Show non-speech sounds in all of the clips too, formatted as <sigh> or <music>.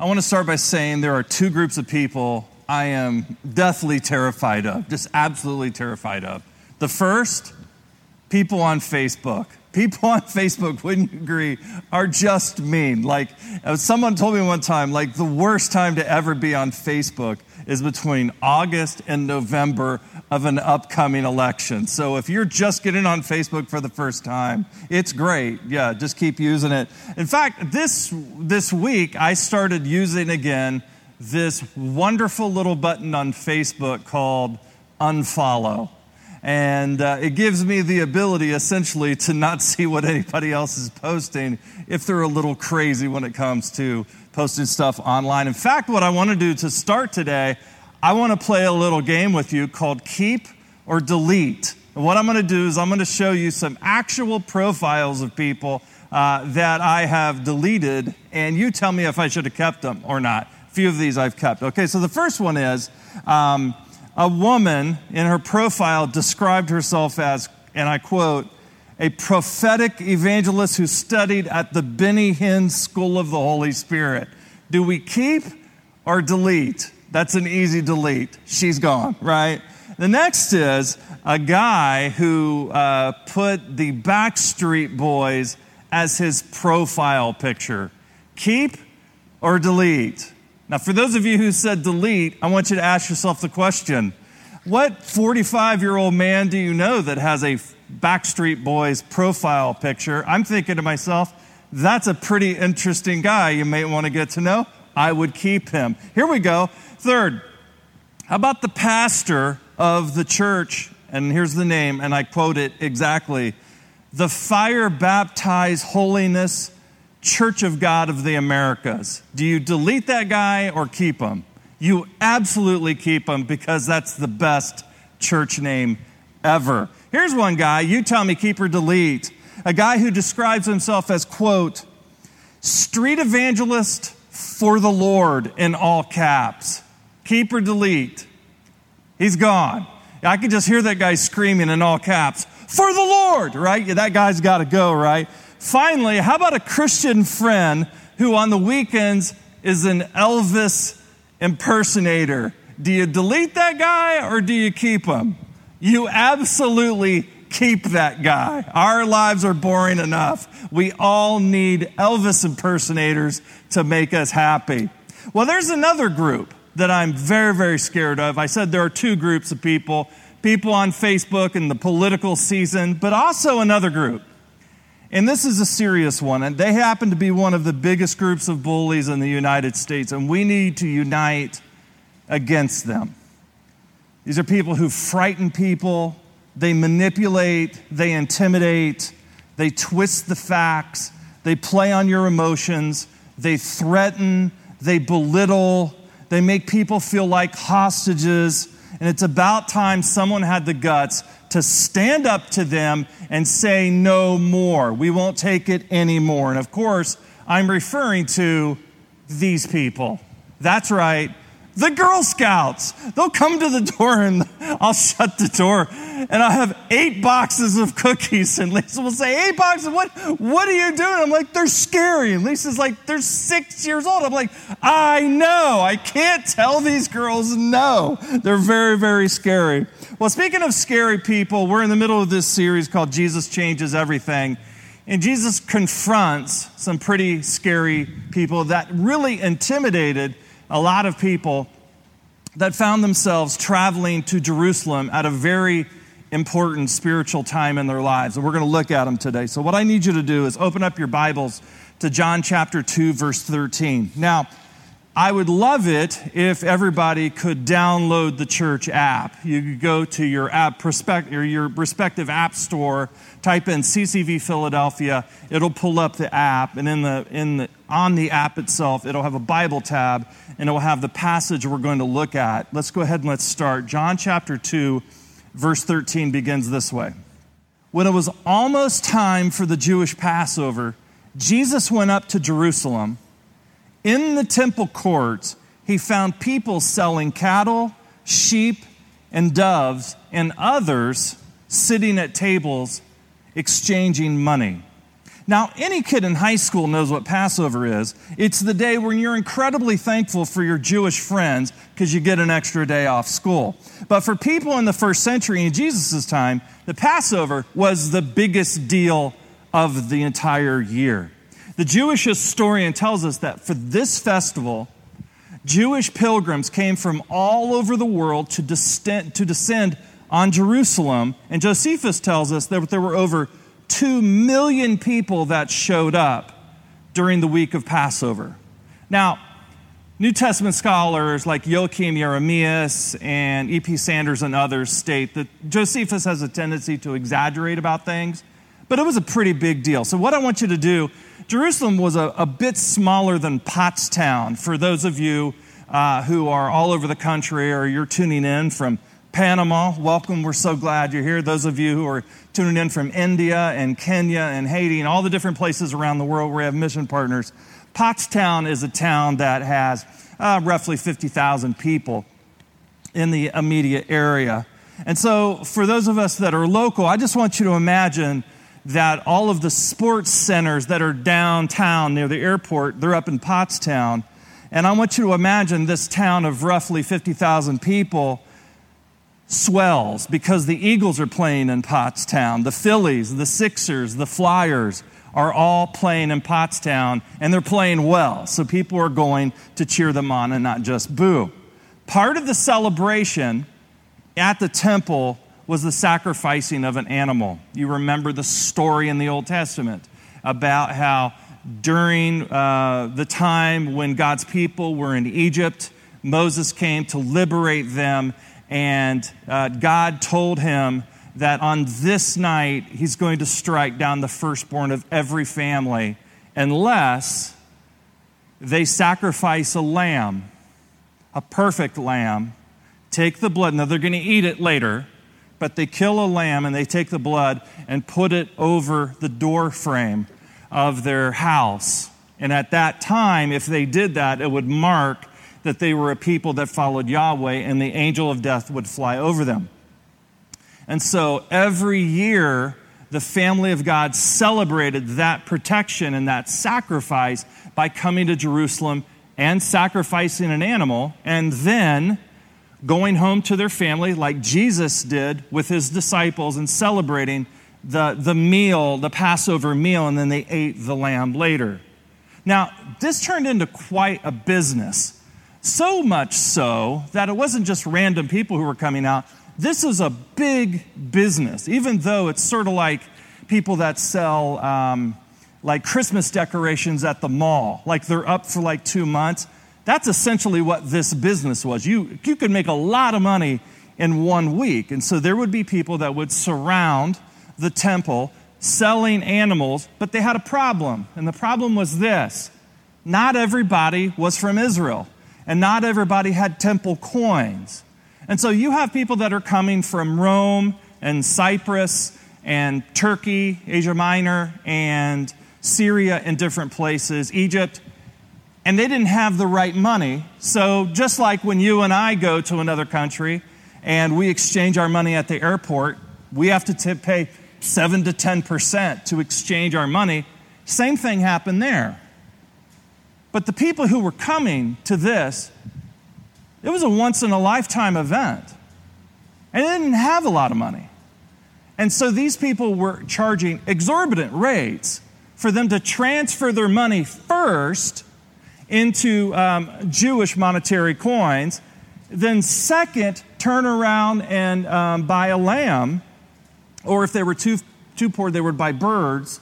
I want to start by saying there are two groups of people I am deathly terrified of, just absolutely terrified of. The first, people on Facebook. <laughs> People on Facebook, wouldn't agree, are just mean. Like, uh, someone told me one time, like, the worst time to ever be on Facebook is between August and November of an upcoming election. So if you're just getting on Facebook for the first time, it's great. Yeah, just keep using it. In fact, this this week I started using again this wonderful little button on Facebook called unfollow. And uh, it gives me the ability essentially to not see what anybody else is posting if they're a little crazy when it comes to posting stuff online. In fact, what I want to do to start today, I want to play a little game with you called Keep or Delete. And what I'm going to do is I'm going to show you some actual profiles of people uh, that I have deleted, and you tell me if I should have kept them or not. A few of these I've kept. Okay, so the first one is um, a woman in her profile described herself as, and I quote, a prophetic evangelist who studied at the Benny Hinn School of the Holy Spirit. Do we keep or delete? That's an easy delete. She's gone, right? The next is a guy who uh, put the Backstreet Boys as his profile picture. Keep or delete? Now, for those of you who said delete, I want you to ask yourself the question what 45 year old man do you know that has a Backstreet Boys profile picture, I'm thinking to myself, that's a pretty interesting guy you may want to get to know. I would keep him. Here we go. Third, how about the pastor of the church? And here's the name, and I quote it exactly the Fire Baptized Holiness Church of God of the Americas. Do you delete that guy or keep him? You absolutely keep him because that's the best church name ever. Here's one guy, you tell me, keep or delete. A guy who describes himself as, quote, street evangelist for the Lord in all caps. Keep or delete. He's gone. I could just hear that guy screaming in all caps, for the Lord, right? That guy's got to go, right? Finally, how about a Christian friend who on the weekends is an Elvis impersonator? Do you delete that guy or do you keep him? You absolutely keep that guy. Our lives are boring enough. We all need Elvis impersonators to make us happy. Well, there's another group that I'm very, very scared of. I said there are two groups of people people on Facebook in the political season, but also another group. And this is a serious one, and they happen to be one of the biggest groups of bullies in the United States, and we need to unite against them. These are people who frighten people, they manipulate, they intimidate, they twist the facts, they play on your emotions, they threaten, they belittle, they make people feel like hostages. And it's about time someone had the guts to stand up to them and say no more. We won't take it anymore. And of course, I'm referring to these people. That's right, the Girl Scouts. They'll come to the door and <laughs> I'll shut the door and I'll have eight boxes of cookies. And Lisa will say, Eight boxes? What, what are you doing? I'm like, They're scary. And Lisa's like, They're six years old. I'm like, I know. I can't tell these girls no. They're very, very scary. Well, speaking of scary people, we're in the middle of this series called Jesus Changes Everything. And Jesus confronts some pretty scary people that really intimidated a lot of people that found themselves traveling to Jerusalem at a very important spiritual time in their lives. And we're going to look at them today. So, what I need you to do is open up your Bibles to John chapter 2, verse 13. Now, I would love it if everybody could download the church app. You could go to your app prospect, or your respective app store, type in CCV Philadelphia, it'll pull up the app, and in the, in the, on the app itself, it'll have a Bible tab, and it will have the passage we're going to look at. Let's go ahead and let's start. John chapter 2, verse 13 begins this way. When it was almost time for the Jewish Passover, Jesus went up to Jerusalem in the temple courts, he found people selling cattle, sheep, and doves, and others sitting at tables exchanging money. Now, any kid in high school knows what Passover is. It's the day when you're incredibly thankful for your Jewish friends because you get an extra day off school. But for people in the first century in Jesus' time, the Passover was the biggest deal of the entire year. The Jewish historian tells us that for this festival, Jewish pilgrims came from all over the world to descend, to descend on Jerusalem. And Josephus tells us that there were over 2 million people that showed up during the week of Passover. Now, New Testament scholars like Joachim Jeremias and E.P. Sanders and others state that Josephus has a tendency to exaggerate about things, but it was a pretty big deal. So, what I want you to do Jerusalem was a, a bit smaller than Pottstown for those of you uh, who are all over the country or you're tuning in from Panama, welcome. We're so glad you're here. Those of you who are tuning in from India and Kenya and Haiti and all the different places around the world where we have mission partners, Pottstown is a town that has uh, roughly 50,000 people in the immediate area. And so, for those of us that are local, I just want you to imagine that all of the sports centers that are downtown near the airport, they're up in Pottstown. And I want you to imagine this town of roughly 50,000 people swells because the Eagles are playing in Pottstown, the Phillies, the Sixers, the Flyers are all playing in Pottstown, and they're playing well. So people are going to cheer them on and not just boo. Part of the celebration at the temple was the sacrificing of an animal. You remember the story in the Old Testament about how during uh, the time when God's people were in Egypt, Moses came to liberate them and uh, God told him that on this night he's going to strike down the firstborn of every family unless they sacrifice a lamb, a perfect lamb, take the blood. Now they're going to eat it later, but they kill a lamb and they take the blood and put it over the door frame of their house. And at that time, if they did that, it would mark that they were a people that followed Yahweh and the angel of death would fly over them. And so every year, the family of God celebrated that protection and that sacrifice by coming to Jerusalem and sacrificing an animal and then going home to their family like Jesus did with his disciples and celebrating the, the meal, the Passover meal, and then they ate the lamb later. Now, this turned into quite a business. So much so that it wasn't just random people who were coming out. This is a big business, even though it's sort of like people that sell um, like Christmas decorations at the mall, like they're up for like two months. That's essentially what this business was. You, you could make a lot of money in one week. And so there would be people that would surround the temple selling animals, but they had a problem. And the problem was this not everybody was from Israel and not everybody had temple coins. And so you have people that are coming from Rome and Cyprus and Turkey, Asia Minor, and Syria and different places, Egypt, and they didn't have the right money. So just like when you and I go to another country and we exchange our money at the airport, we have to t- pay 7 to 10% to exchange our money. Same thing happened there. But the people who were coming to this, it was a once in a lifetime event. And they didn't have a lot of money. And so these people were charging exorbitant rates for them to transfer their money first into um, Jewish monetary coins, then, second, turn around and um, buy a lamb, or if they were too, too poor, they would buy birds.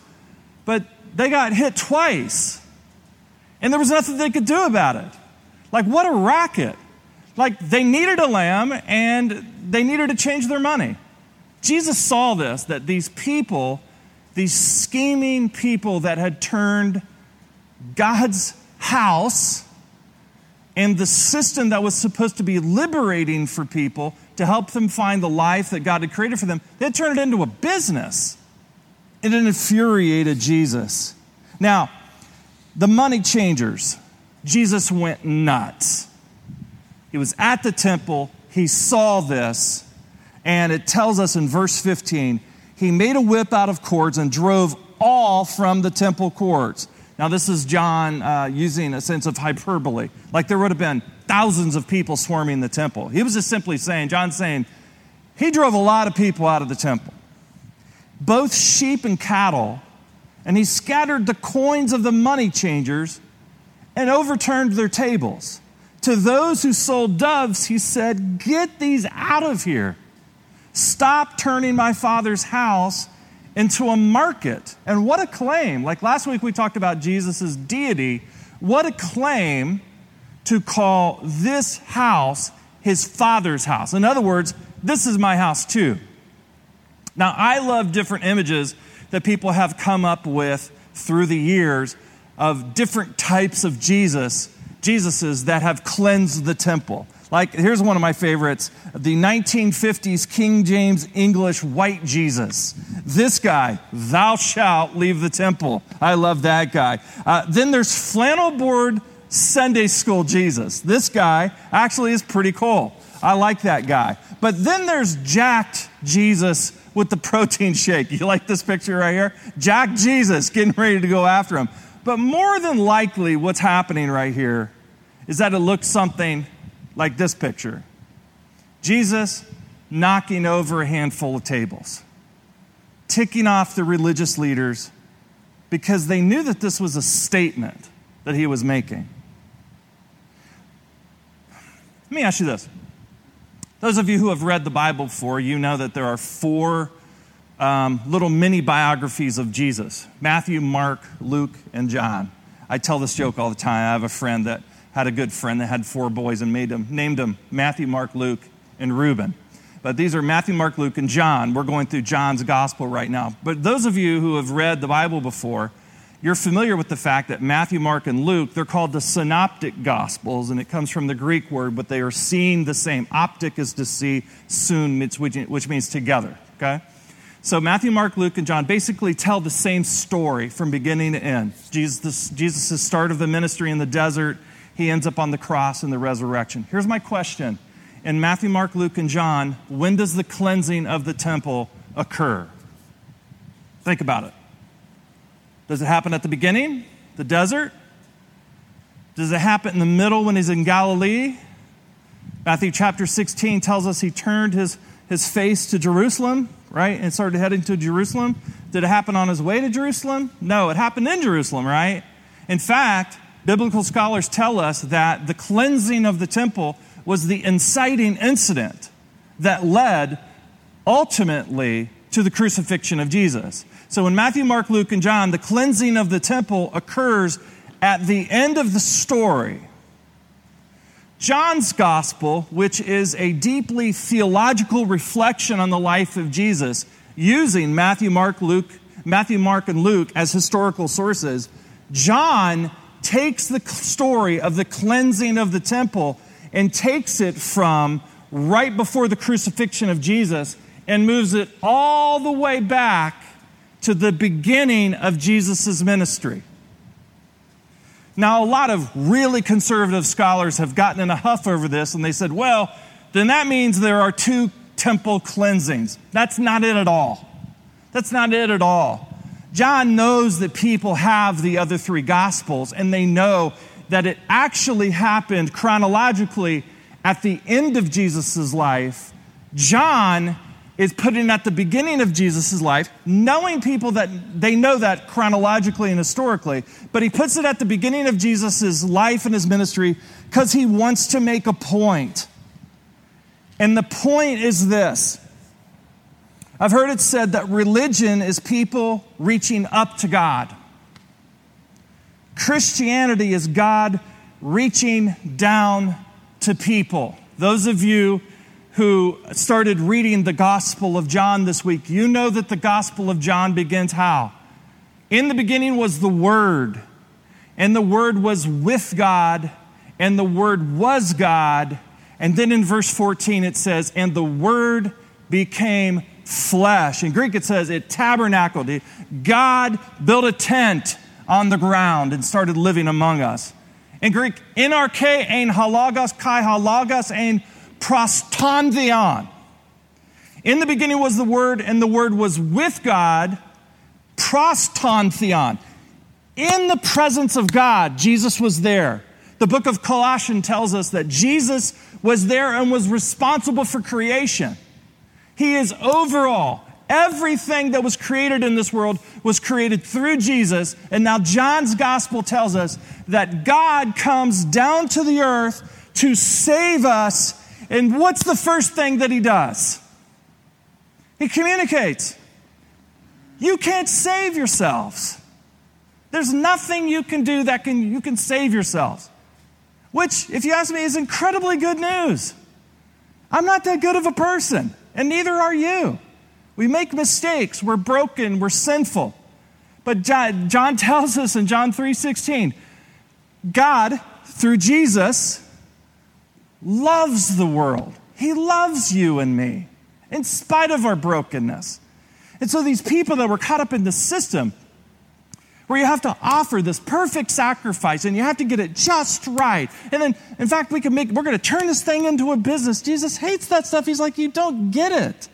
But they got hit twice and there was nothing they could do about it. Like, what a racket. Like, they needed a lamb and they needed to change their money. Jesus saw this that these people, these scheming people that had turned God's house and the system that was supposed to be liberating for people to help them find the life that God had created for them, they turned it into a business. It infuriated Jesus. Now, the money changers, Jesus went nuts. He was at the temple, he saw this, and it tells us in verse 15 he made a whip out of cords and drove all from the temple courts. Now, this is John uh, using a sense of hyperbole. Like there would have been thousands of people swarming the temple. He was just simply saying, John's saying, he drove a lot of people out of the temple, both sheep and cattle, and he scattered the coins of the money changers and overturned their tables. To those who sold doves, he said, Get these out of here. Stop turning my father's house into a market. And what a claim. Like last week we talked about Jesus' deity. What a claim to call this house his father's house. In other words, this is my house too. Now, I love different images that people have come up with through the years of different types of Jesus, Jesuses that have cleansed the temple. Like, here's one of my favorites the 1950s King James English white Jesus. This guy, thou shalt leave the temple. I love that guy. Uh, then there's flannel board Sunday school Jesus. This guy actually is pretty cool. I like that guy. But then there's jacked Jesus with the protein shake. <laughs> You like this picture right here? Jack Jesus getting ready to go after him. But more than likely, what's happening right here is that it looks something like this picture Jesus knocking over a handful of tables, ticking off the religious leaders because they knew that this was a statement that he was making. Let me ask you this. Those of you who have read the Bible before, you know that there are four um, little mini biographies of Jesus Matthew, Mark, Luke, and John. I tell this joke all the time. I have a friend that had a good friend that had four boys and made them, named them Matthew, Mark, Luke, and Reuben. But these are Matthew, Mark, Luke, and John. We're going through John's gospel right now. But those of you who have read the Bible before, you're familiar with the fact that Matthew, Mark, and Luke, they're called the synoptic gospels, and it comes from the Greek word, but they are seeing the same. Optic is to see, soon, which means together, okay? So Matthew, Mark, Luke, and John basically tell the same story from beginning to end. Jesus' Jesus' start of the ministry in the desert, he ends up on the cross and the resurrection. Here's my question. In Matthew, Mark, Luke, and John, when does the cleansing of the temple occur? Think about it. Does it happen at the beginning, the desert? Does it happen in the middle when he's in Galilee? Matthew chapter 16 tells us he turned his, his face to Jerusalem, right, and started heading to Jerusalem. Did it happen on his way to Jerusalem? No, it happened in Jerusalem, right? In fact, biblical scholars tell us that the cleansing of the temple was the inciting incident that led ultimately to the crucifixion of Jesus. So in Matthew, Mark, Luke, and John, the cleansing of the temple occurs at the end of the story. John's gospel, which is a deeply theological reflection on the life of Jesus, using Matthew, Mark, Luke, Matthew, Mark, and Luke as historical sources, John takes the story of the cleansing of the temple and takes it from right before the crucifixion of Jesus and moves it all the way back to the beginning of Jesus' ministry. Now, a lot of really conservative scholars have gotten in a huff over this and they said, well, then that means there are two temple cleansings. That's not it at all. That's not it at all. John knows that people have the other three gospels, and they know that it actually happened chronologically at the end of Jesus' life. John is putting at the beginning of Jesus' life, knowing people that they know that chronologically and historically, but he puts it at the beginning of Jesus' life and his ministry because he wants to make a point. And the point is this I've heard it said that religion is people reaching up to God. Christianity is God reaching down to people. Those of you who started reading the Gospel of John this week, you know that the Gospel of John begins how? In the beginning was the Word, and the Word was with God, and the Word was God. And then in verse 14 it says, And the Word became flesh. In Greek, it says it tabernacled. God built a tent on the ground and started living among us. In Greek, NRK ein halagos kai halagos ein prostandion. In the beginning was the Word, and the Word was with God, Prostontheon. In the presence of God, Jesus was there. The book of Colossians tells us that Jesus was there and was responsible for creation. He is overall. Everything that was created in this world was created through Jesus. And now John's gospel tells us that God comes down to the earth to save us. And what's the first thing that he does? He communicates. You can't save yourselves. There's nothing you can do that can, you can save yourselves. Which, if you ask me, is incredibly good news. I'm not that good of a person, and neither are you. We make mistakes, we're broken, we're sinful. But John, <laughs> tells us in John 3:16, God, through Jesus, loves the world. He loves you and me, in spite of our brokenness. And so these people that were caught up in the system, where you have to offer this perfect sacrifice and you have to get it just right. And then, in fact, we can make, we're going to turn this thing into a business. Jesus hates that stuff. He's like, you don't get it.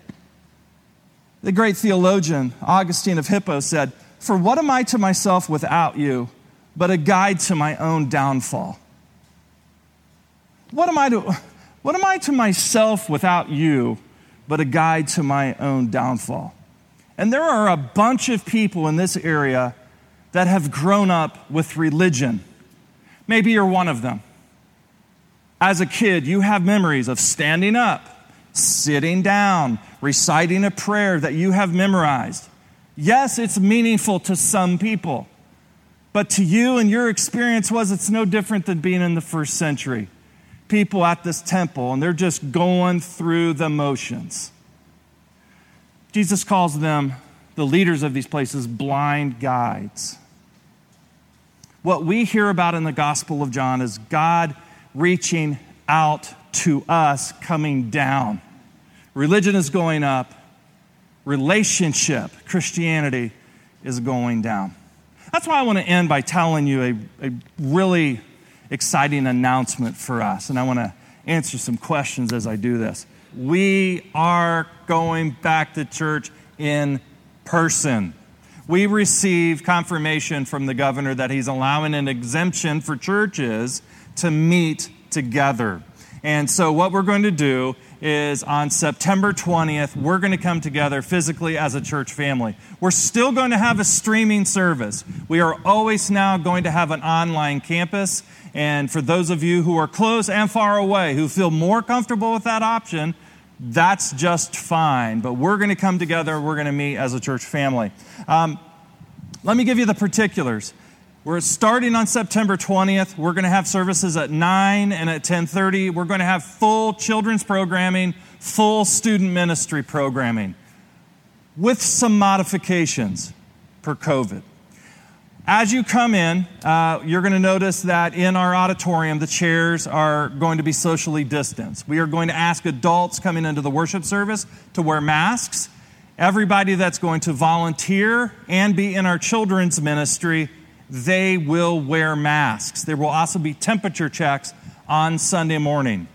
The great theologian, Augustine of Hippo, said, For what am I to myself without you, but a guide to my own downfall? What am I to, what am I to myself without you, but a guide to my own downfall? And there are a bunch of people in this area that have grown up with religion. Maybe you're one of them. As a kid, you have memories of standing up, sitting down, reciting a prayer that you have memorized. Yes, it's meaningful to some people, but to you and your experience was it's no different than being in the first century. People at this temple, and they're just going through the motions. Jesus calls them, the leaders of these places, blind guides. What we hear about in the Gospel of John is God reaching out to us, coming down. Religion is going up, relationship, Christianity, is going down. That's why I want to end by telling you a, a really exciting announcement for us. And I want to answer some questions as I do this. We are going back to church in person we receive confirmation from the governor that he's allowing an exemption for churches to meet together. And so, what we're going to do is on September 20th, we're going to come together physically as a church family. We're still going to have a streaming service. We are always now going to have an online campus. And for those of you who are close and far away who feel more comfortable with that option, that's just fine. But we're going to come together. We're going to meet as a church family. Um, let me give you the particulars. We're starting on September 20th. We're going to have services at 9 and at 10:30. We're going to have full children's programming, full student ministry programming with some modifications per COVID. As you come in, uh, you're going to notice that in our auditorium, the chairs are going to be socially distanced. We are going to ask adults coming into the worship service to wear masks. Everybody that's going to volunteer and be in our children's ministry, they will wear masks. There will also be temperature checks on Sunday morning.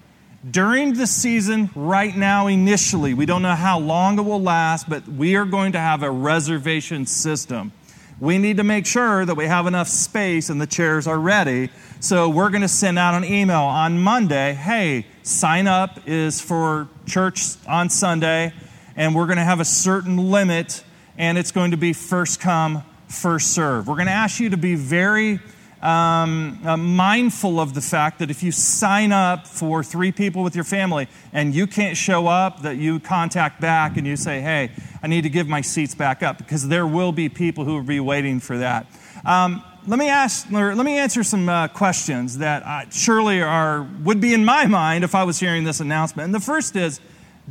During the season, right now, initially, we don't know how long it will last, but we are going to have a reservation system we need to make sure that we have enough space and the chairs are ready. So we're going to send out an email on Monday hey, sign up is for church on Sunday, and we're going to have a certain limit, and it's going to be first come, first serve. We're going to ask you to be very um, uh, mindful of the fact that if you sign up for three people with your family and you can't show up, that you contact back and you say, hey, I need to give my seats back up because there will be people who will be waiting for that. Um, let me ask, let me answer some uh, questions that uh, surely are would be in my mind if I was hearing this announcement. And the first is,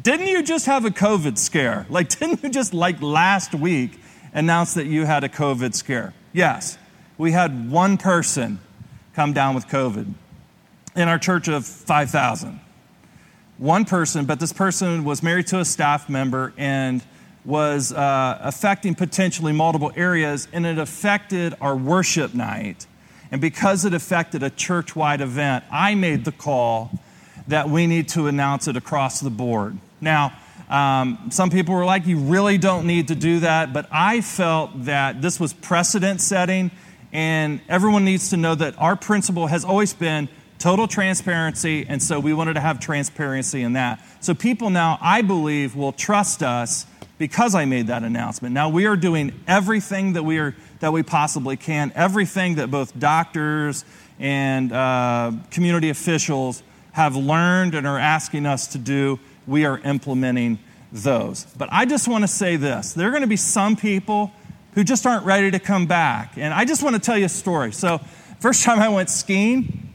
didn't you just have a COVID scare? <laughs> Like, didn't you just like last week announce that you had a COVID scare? Yes we had one person come down with COVID in our church of 5,000. One person, but this person was married to a staff member and was uh, affecting potentially multiple areas, and it affected our worship night. And because it affected a church wide event, I made the call that we need to announce it across the board. Now, Um, some people were like, you really don't need to do that. But I felt that this was precedent setting, and everyone needs to know that our principle has always been total transparency, and so we wanted to have transparency in that. So people now, I believe, will trust us because I made that announcement. Now we are doing everything that we are that we possibly can, everything that both doctors and uh, community officials have learned and are asking us to do. We are implementing those. But I just want to say this: there are going to be some people who just aren't ready to come back, and I just want to tell you a story. So, first time I went skiing,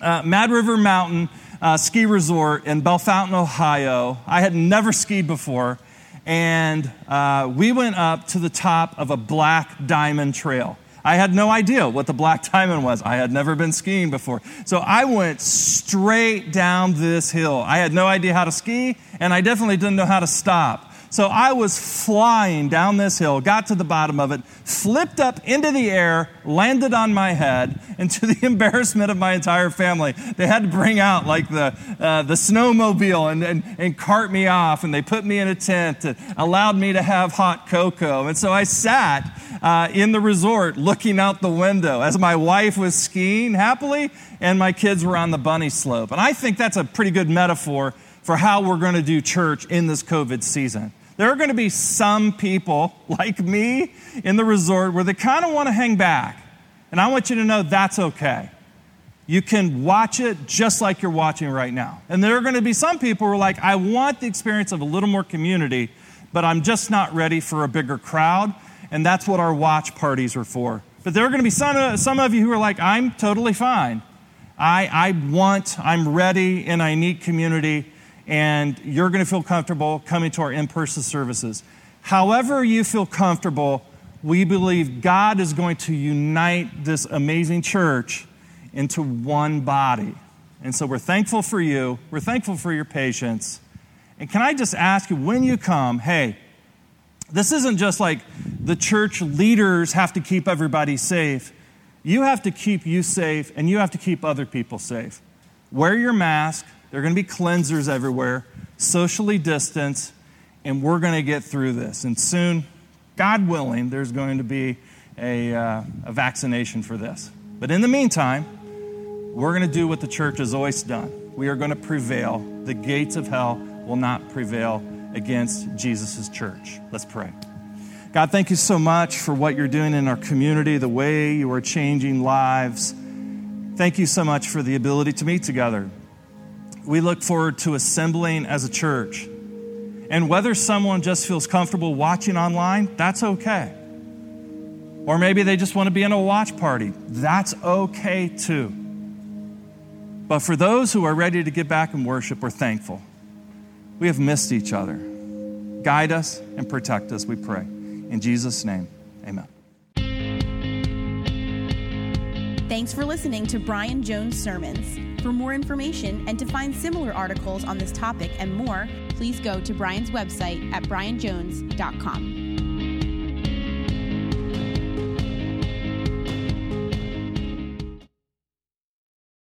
uh, Mad River Mountain. Uh, ski resort in Bellefontaine, Ohio. I had never skied before and uh, we went up to the top of a black diamond trail. I had no idea what the black <laughs> diamond was. I had never been skiing before. So I went straight down this hill. I had no idea how to ski, and I definitely didn't know how to stop. So I was flying down this hill, got to the bottom of it, flipped up into the air, landed on my head, and to the <laughs> embarrassment of my entire family, they had to bring out like the, uh, the snowmobile and, and, and cart me off, and they put me in a tent and allowed me to have hot cocoa. And so I sat uh, in the resort looking out the window as my wife was skiing happily and my kids were on the bunny slope. And I think that's a pretty good metaphor for how we're going to do church in this COVID season. There are going to be some people <laughs> like me in the resort where they kind of want to hang back. And I want you to know that's okay. You can watch it just like you're watching right now. And there are going to be some people who are like, I want the experience of a little more community, but I'm just not ready for a bigger crowd. And that's what our watch parties are for. But there are going to be some, some of you who are like, I'm totally fine. I, I want, I'm ready, and I need community and you're going to feel comfortable coming to our in person services. However, you feel comfortable, we believe God is going to unite this amazing church into one body. And so we're thankful for you. We're thankful for your patience. And can I just ask you, when you come, hey, this isn't just like the church leaders have to keep everybody safe. You have to keep you safe, and you have to keep other people safe. Wear your mask, there are going to be cleansers everywhere, socially distanced, and we're going to get through this. And soon, God willing, there's going to be a, uh, a vaccination for this. But in the meantime, we're going to do what the church has always done. We are going to prevail. The gates of hell will not prevail against Jesus' church. Let's pray. God, thank you so much for what you're doing in our community, the way you are changing lives. Thank you so much for the ability to meet together we look forward to assembling as a church. And whether someone just feels comfortable watching online, that's okay. Or maybe they just want to be in a watch party, that's okay too. But for those who are ready to get back and worship, we're thankful. We have missed each other. Guide us and protect us, we pray. In Jesus' name, amen. Thanks for listening to Brian Jones Sermons. For more information and to find similar articles on this topic and more, please go to Brian's website at brianjones.com.